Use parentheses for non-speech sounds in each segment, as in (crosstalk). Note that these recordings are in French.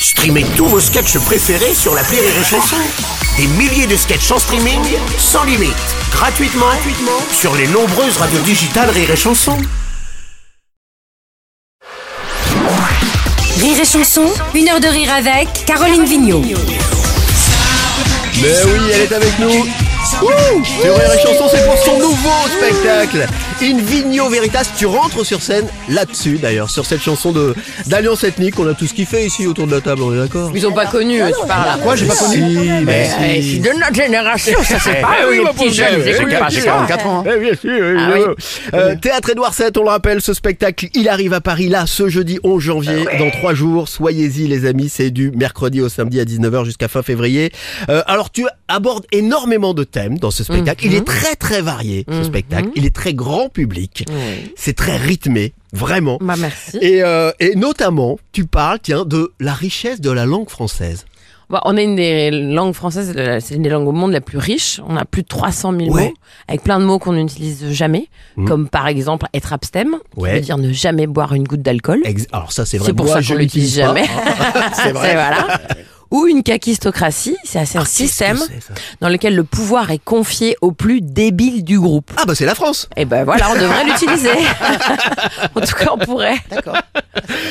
Streamez tous vos sketchs préférés sur la Rire et Chanson. Des milliers de sketchs en streaming, sans limite, gratuitement, gratuitement sur les nombreuses radios digitales Rire et Chanson. Rire et chanson, une heure de rire avec Caroline Vigneault. Mais oui, elle est avec nous. Wouh Sur Rire et Chanson, c'est pour son nouveau spectacle. In Vigno Veritas, tu rentres sur scène là-dessus d'ailleurs, sur cette chanson de d'Alliance Ethnique qu'on a tous kiffé ici autour de la table, on est d'accord? Ils ont pas connu, tu parles. Quoi, j'ai pas connu Si, mais si. c'est de notre génération, ça c'est pas Eh oui, les ma petits jeunes, ils écoutent c'est pas c'est ça. 44 ans. Eh bien sûr, Ah évidemment. Euh, Théâtre Édouard VII, on le rappelle, ce spectacle, il arrive à Paris là, ce jeudi 11 janvier, dans trois jours. Soyez-y les amis, c'est du mercredi au samedi à 19h jusqu'à fin février. Euh, alors tu abordes énormément de thèmes dans ce spectacle. Il est très très varié, ce spectacle. Il est très grand public. C'est très rythmé, vraiment. Bah merci. Et, euh, et notamment, tu parles, tiens, de la richesse de la langue française. Bah, on a une des langues françaises, euh, c'est une des langues au monde la plus riche. On a plus de 300 000 Ouais. mots, avec plein de mots qu'on n'utilise jamais, comme par exemple être abstème, qui Ouais. veut dire ne jamais boire une goutte d'alcool. Alors ça, c'est vrai. C'est pour Moi, ça je qu'on l'utilise jamais. (laughs) c'est vrai. (laughs) C'est voilà. (laughs) Ou une kakistocratie, c'est un Ah, système dans lequel le pouvoir est confié au plus débile du groupe. Ah bah c'est la France. Et ben voilà, on devrait l'utiliser. (laughs) en tout cas, on pourrait. D'accord.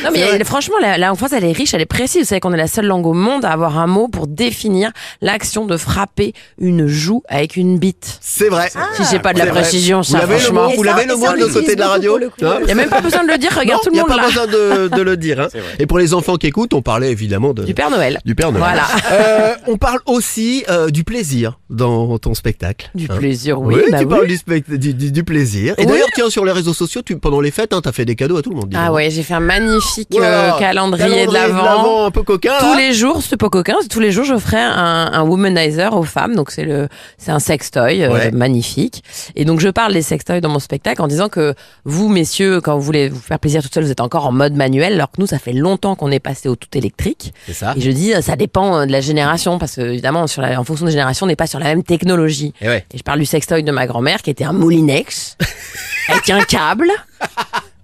Non mais il a- franchement, la, française, elle est riche, elle est précise. Vous savez qu'on est la seule langue au monde à avoir un mot pour définir l'action de frapper une joue avec une bite. C'est vrai. Si j'ai pas de la vrai. précision, Vous ça franchement. vous l'avez le mot de l'autre côté de la radio Hein Il n'y a même pas besoin de le dire, regarde Non, tout y le a monde pas là. besoin de, de le dire. hein. (laughs) Et pour les enfants qui écoutent, on parlait évidemment de, Du Père Noël. du Père Voilà. Euh, on parle aussi euh, du plaisir dans ton spectacle. Du hein. plaisir, oui. Oui, bah tu oui. parles du, spect- du, du- du plaisir. Et Oui. d'ailleurs, tiens, sur les réseaux sociaux, tu, pendant les fêtes, hein, t'as fait des cadeaux à tout le monde. Ah ouais, j'ai fait un magnifique Voilà. euh, calendrier, de l'avant. l'Avent un peu coquin. Tous là. les jours, c'est pas coquin, tous les jours je ferai un, un womanizer aux femmes, donc c'est le, c'est un sextoy euh, Ouais. magnifique. Et donc je parle des sextoys dans mon spectacle en disant que vous, messieurs, quand vous voulez vous faire plaisir tout seul, vous êtes encore en mode manuel, alors que nous, ça fait longtemps qu'on est passé au tout électrique. C'est ça. Et je dis, ça dépend euh, de la génération, parce que évidemment, sur la, en fonction des générations, on n'est pas sur la même technologie. Et ouais. Et je parle du sextoy de ma grand-mère qui était un moulinex (laughs) avec un câble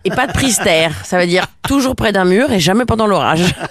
et pas de prise terre. Ça veut dire toujours près d'un mur et jamais pendant l'orage. (laughs)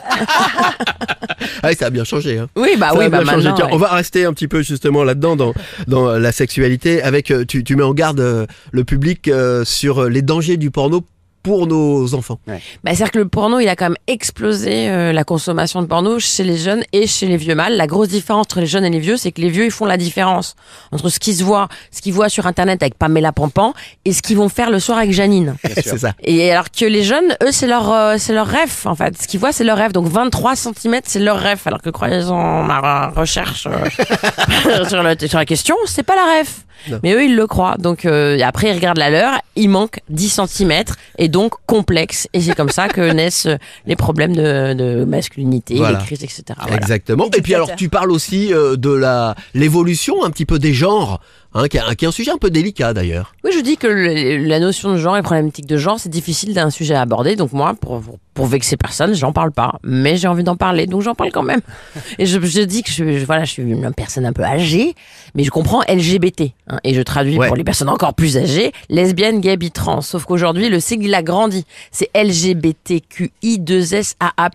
Ah, ça a bien changé. Hein. Oui, bah Ça oui, a bah maintenant. Tiens, ouais. On va rester un petit peu justement là-dedans dans, dans la sexualité. Avec, euh, tu, tu mets en garde euh, le public euh, sur euh, les dangers du porno pour nos enfants. Bah, C'est-à-dire que le porno, il a quand même explosé euh, la consommation de porno chez les jeunes et chez les vieux mâles. La grosse différence entre les jeunes et les vieux, c'est que les vieux, ils font la différence entre ce qu'ils se voient, ce qu'ils voient sur Internet avec Pamela Pampan et ce qu'ils vont faire le soir avec Janine. (laughs) C'est ça. Et alors que les jeunes, eux, c'est leur, euh, c'est leur rêve, en fait. Ce qu'ils voient, c'est leur rêve. Donc 23 cm, c'est leur rêve. Alors que croyez-en ma recherche euh, (laughs) sur, la, sur la question, c'est pas la rêve. Non. Mais eux, ils le croient. Donc euh, après, ils regardent la leur, il manque 10 cm et donc complexe. Et c'est comme ça que (laughs) naissent euh, les problèmes de, de masculinité, Voilà. les crises, etc. Voilà. Exactement. Et puis alors, tu parles aussi euh, de la l'évolution un petit peu des genres, hein, qui, est, un sujet un peu délicat d'ailleurs. Oui, je dis que le- la notion de genre et problématique de genre, c'est difficile d'un sujet à aborder. Donc moi, pour, pour, pour vexer personne, j'en parle pas. Mais j'ai envie d'en parler, donc j'en parle quand même. (laughs) Et je, je dis que je, je- voilà, je suis une personne un peu âgée, mais je comprends LGBT. hein, et je traduis Ouais. pour les personnes encore plus âgées, lesbienne, gay, bi, trans. Sauf qu'aujourd'hui, le sigle a grandi. C'est LGBTQI2SAA+.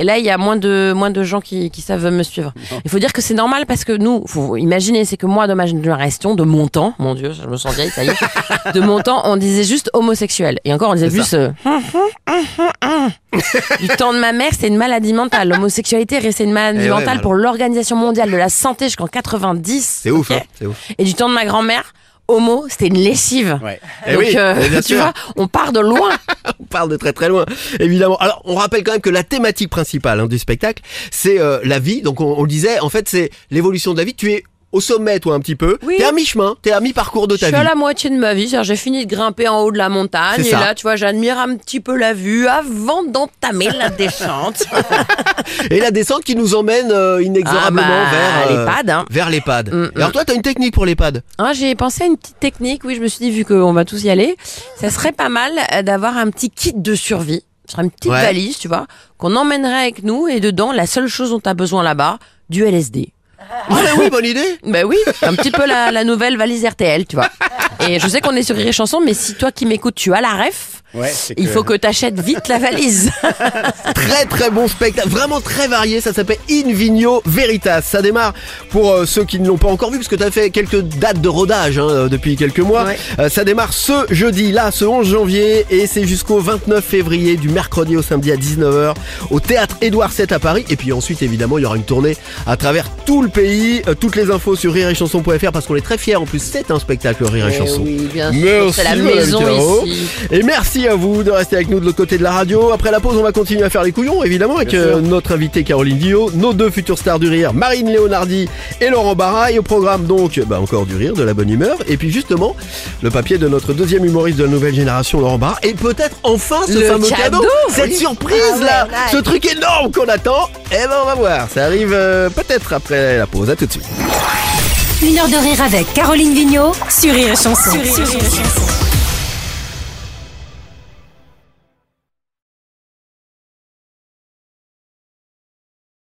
Et là, il y a moins de, moins de gens qui, qui savent me suivre. Il faut dire que c'est normal parce que nous, faut imaginer, c'est que moi, de ma génération, de mon temps, mon Dieu, je me sens vieille, ça y est, de mon temps, on disait juste homosexuel. Et encore, on disait C'est plus... euh, du temps de ma mère, c'était une maladie mentale. L'homosexualité restait une maladie Eh ouais, mentale pour l'Organisation mondiale de la santé jusqu'en 90. C'est ouf, hein, c'est ouf. Et du temps de ma grand-mère, homo, c'était une lessive. Eh Donc, oui, euh, bien (laughs) tu sûr. vois, on part de loin. (laughs) On parle de très très loin, évidemment. Alors, on rappelle quand même que la thématique principale hein, du spectacle, c'est euh, la vie. Donc, on, on le disait, en fait, c'est l'évolution de la vie. Tu es au sommet, toi, un petit peu. Oui. T'es à mi-chemin, t'es à mi-parcours de Je ta suis vie. à la moitié de ma vie, c'est-à-dire j'ai fini de grimper en haut de la montagne C'est et ça. là, tu vois, j'admire un petit peu la vue avant d'entamer la (laughs) descente. Et la descente qui nous emmène euh, inexorablement Ah bah, vers euh, l'EHPAD, hein. Vers l'EHPAD. Mm, Et Alors toi, t'as une technique pour l'EHPAD? Hein, j'ai pensé à une petite technique, oui, je me suis dit, vu qu'on va tous y aller, ça serait pas mal euh, d'avoir un petit kit de survie. Ce serait une petite Ouais. valise, tu vois, qu'on emmènerait avec nous et dedans, la seule chose dont tu as besoin là-bas, du LSD. Ah mais oui, bonne idée (laughs) Ben oui, un petit peu la, la nouvelle valise RTL, tu vois. Et je sais qu'on est sur Rire et Chanson, mais si toi qui m'écoutes, tu as la ref, il faut que t'achètes vite la valise. (laughs) Très très bon spectacle, vraiment très varié, ça s'appelle In Vigno Veritas. Ça démarre pour euh, ceux qui ne l'ont pas encore vu, parce que tu as fait quelques dates de rodage hein, euh, depuis quelques mois. Ouais. Euh, ça démarre ce jeudi, là, ce 11 janvier, et c'est jusqu'au 29 février, du mercredi au samedi à 19h, au théâtre Édouard VII à Paris. Et puis ensuite, évidemment, il y aura une tournée à travers tout le pays. Euh, toutes les infos sur rireetchanson.fr, parce qu'on est très fiers, en plus, c'est un spectacle Rire et Eh Chanson. oui, bien sûr, Merci, c'est la maison ici. Et merci à vous de rester avec nous de l'autre côté de la radio. Après la pause, on va continuer à faire les couillons, évidemment, avec euh, notre invité Caroline Dio, nos deux futures stars du rire, Marine Léonardi et Laurent Barra. Et au programme, donc, bah, encore du rire, de la bonne humeur. Et puis, justement, le papier de notre deuxième humoriste de la nouvelle génération, Laurent Barra. Et peut-être enfin ce Le fameux cadeau, cadeau, cette oui. surprise Ah ouais, là, ouais. ce truc énorme qu'on attend. Eh ben, on va voir. Ça arrive euh, peut-être après la pause. À tout de suite. Une heure de rire avec Caroline Vigneault sur Rire et Chanson. Sur Rire et Chanson.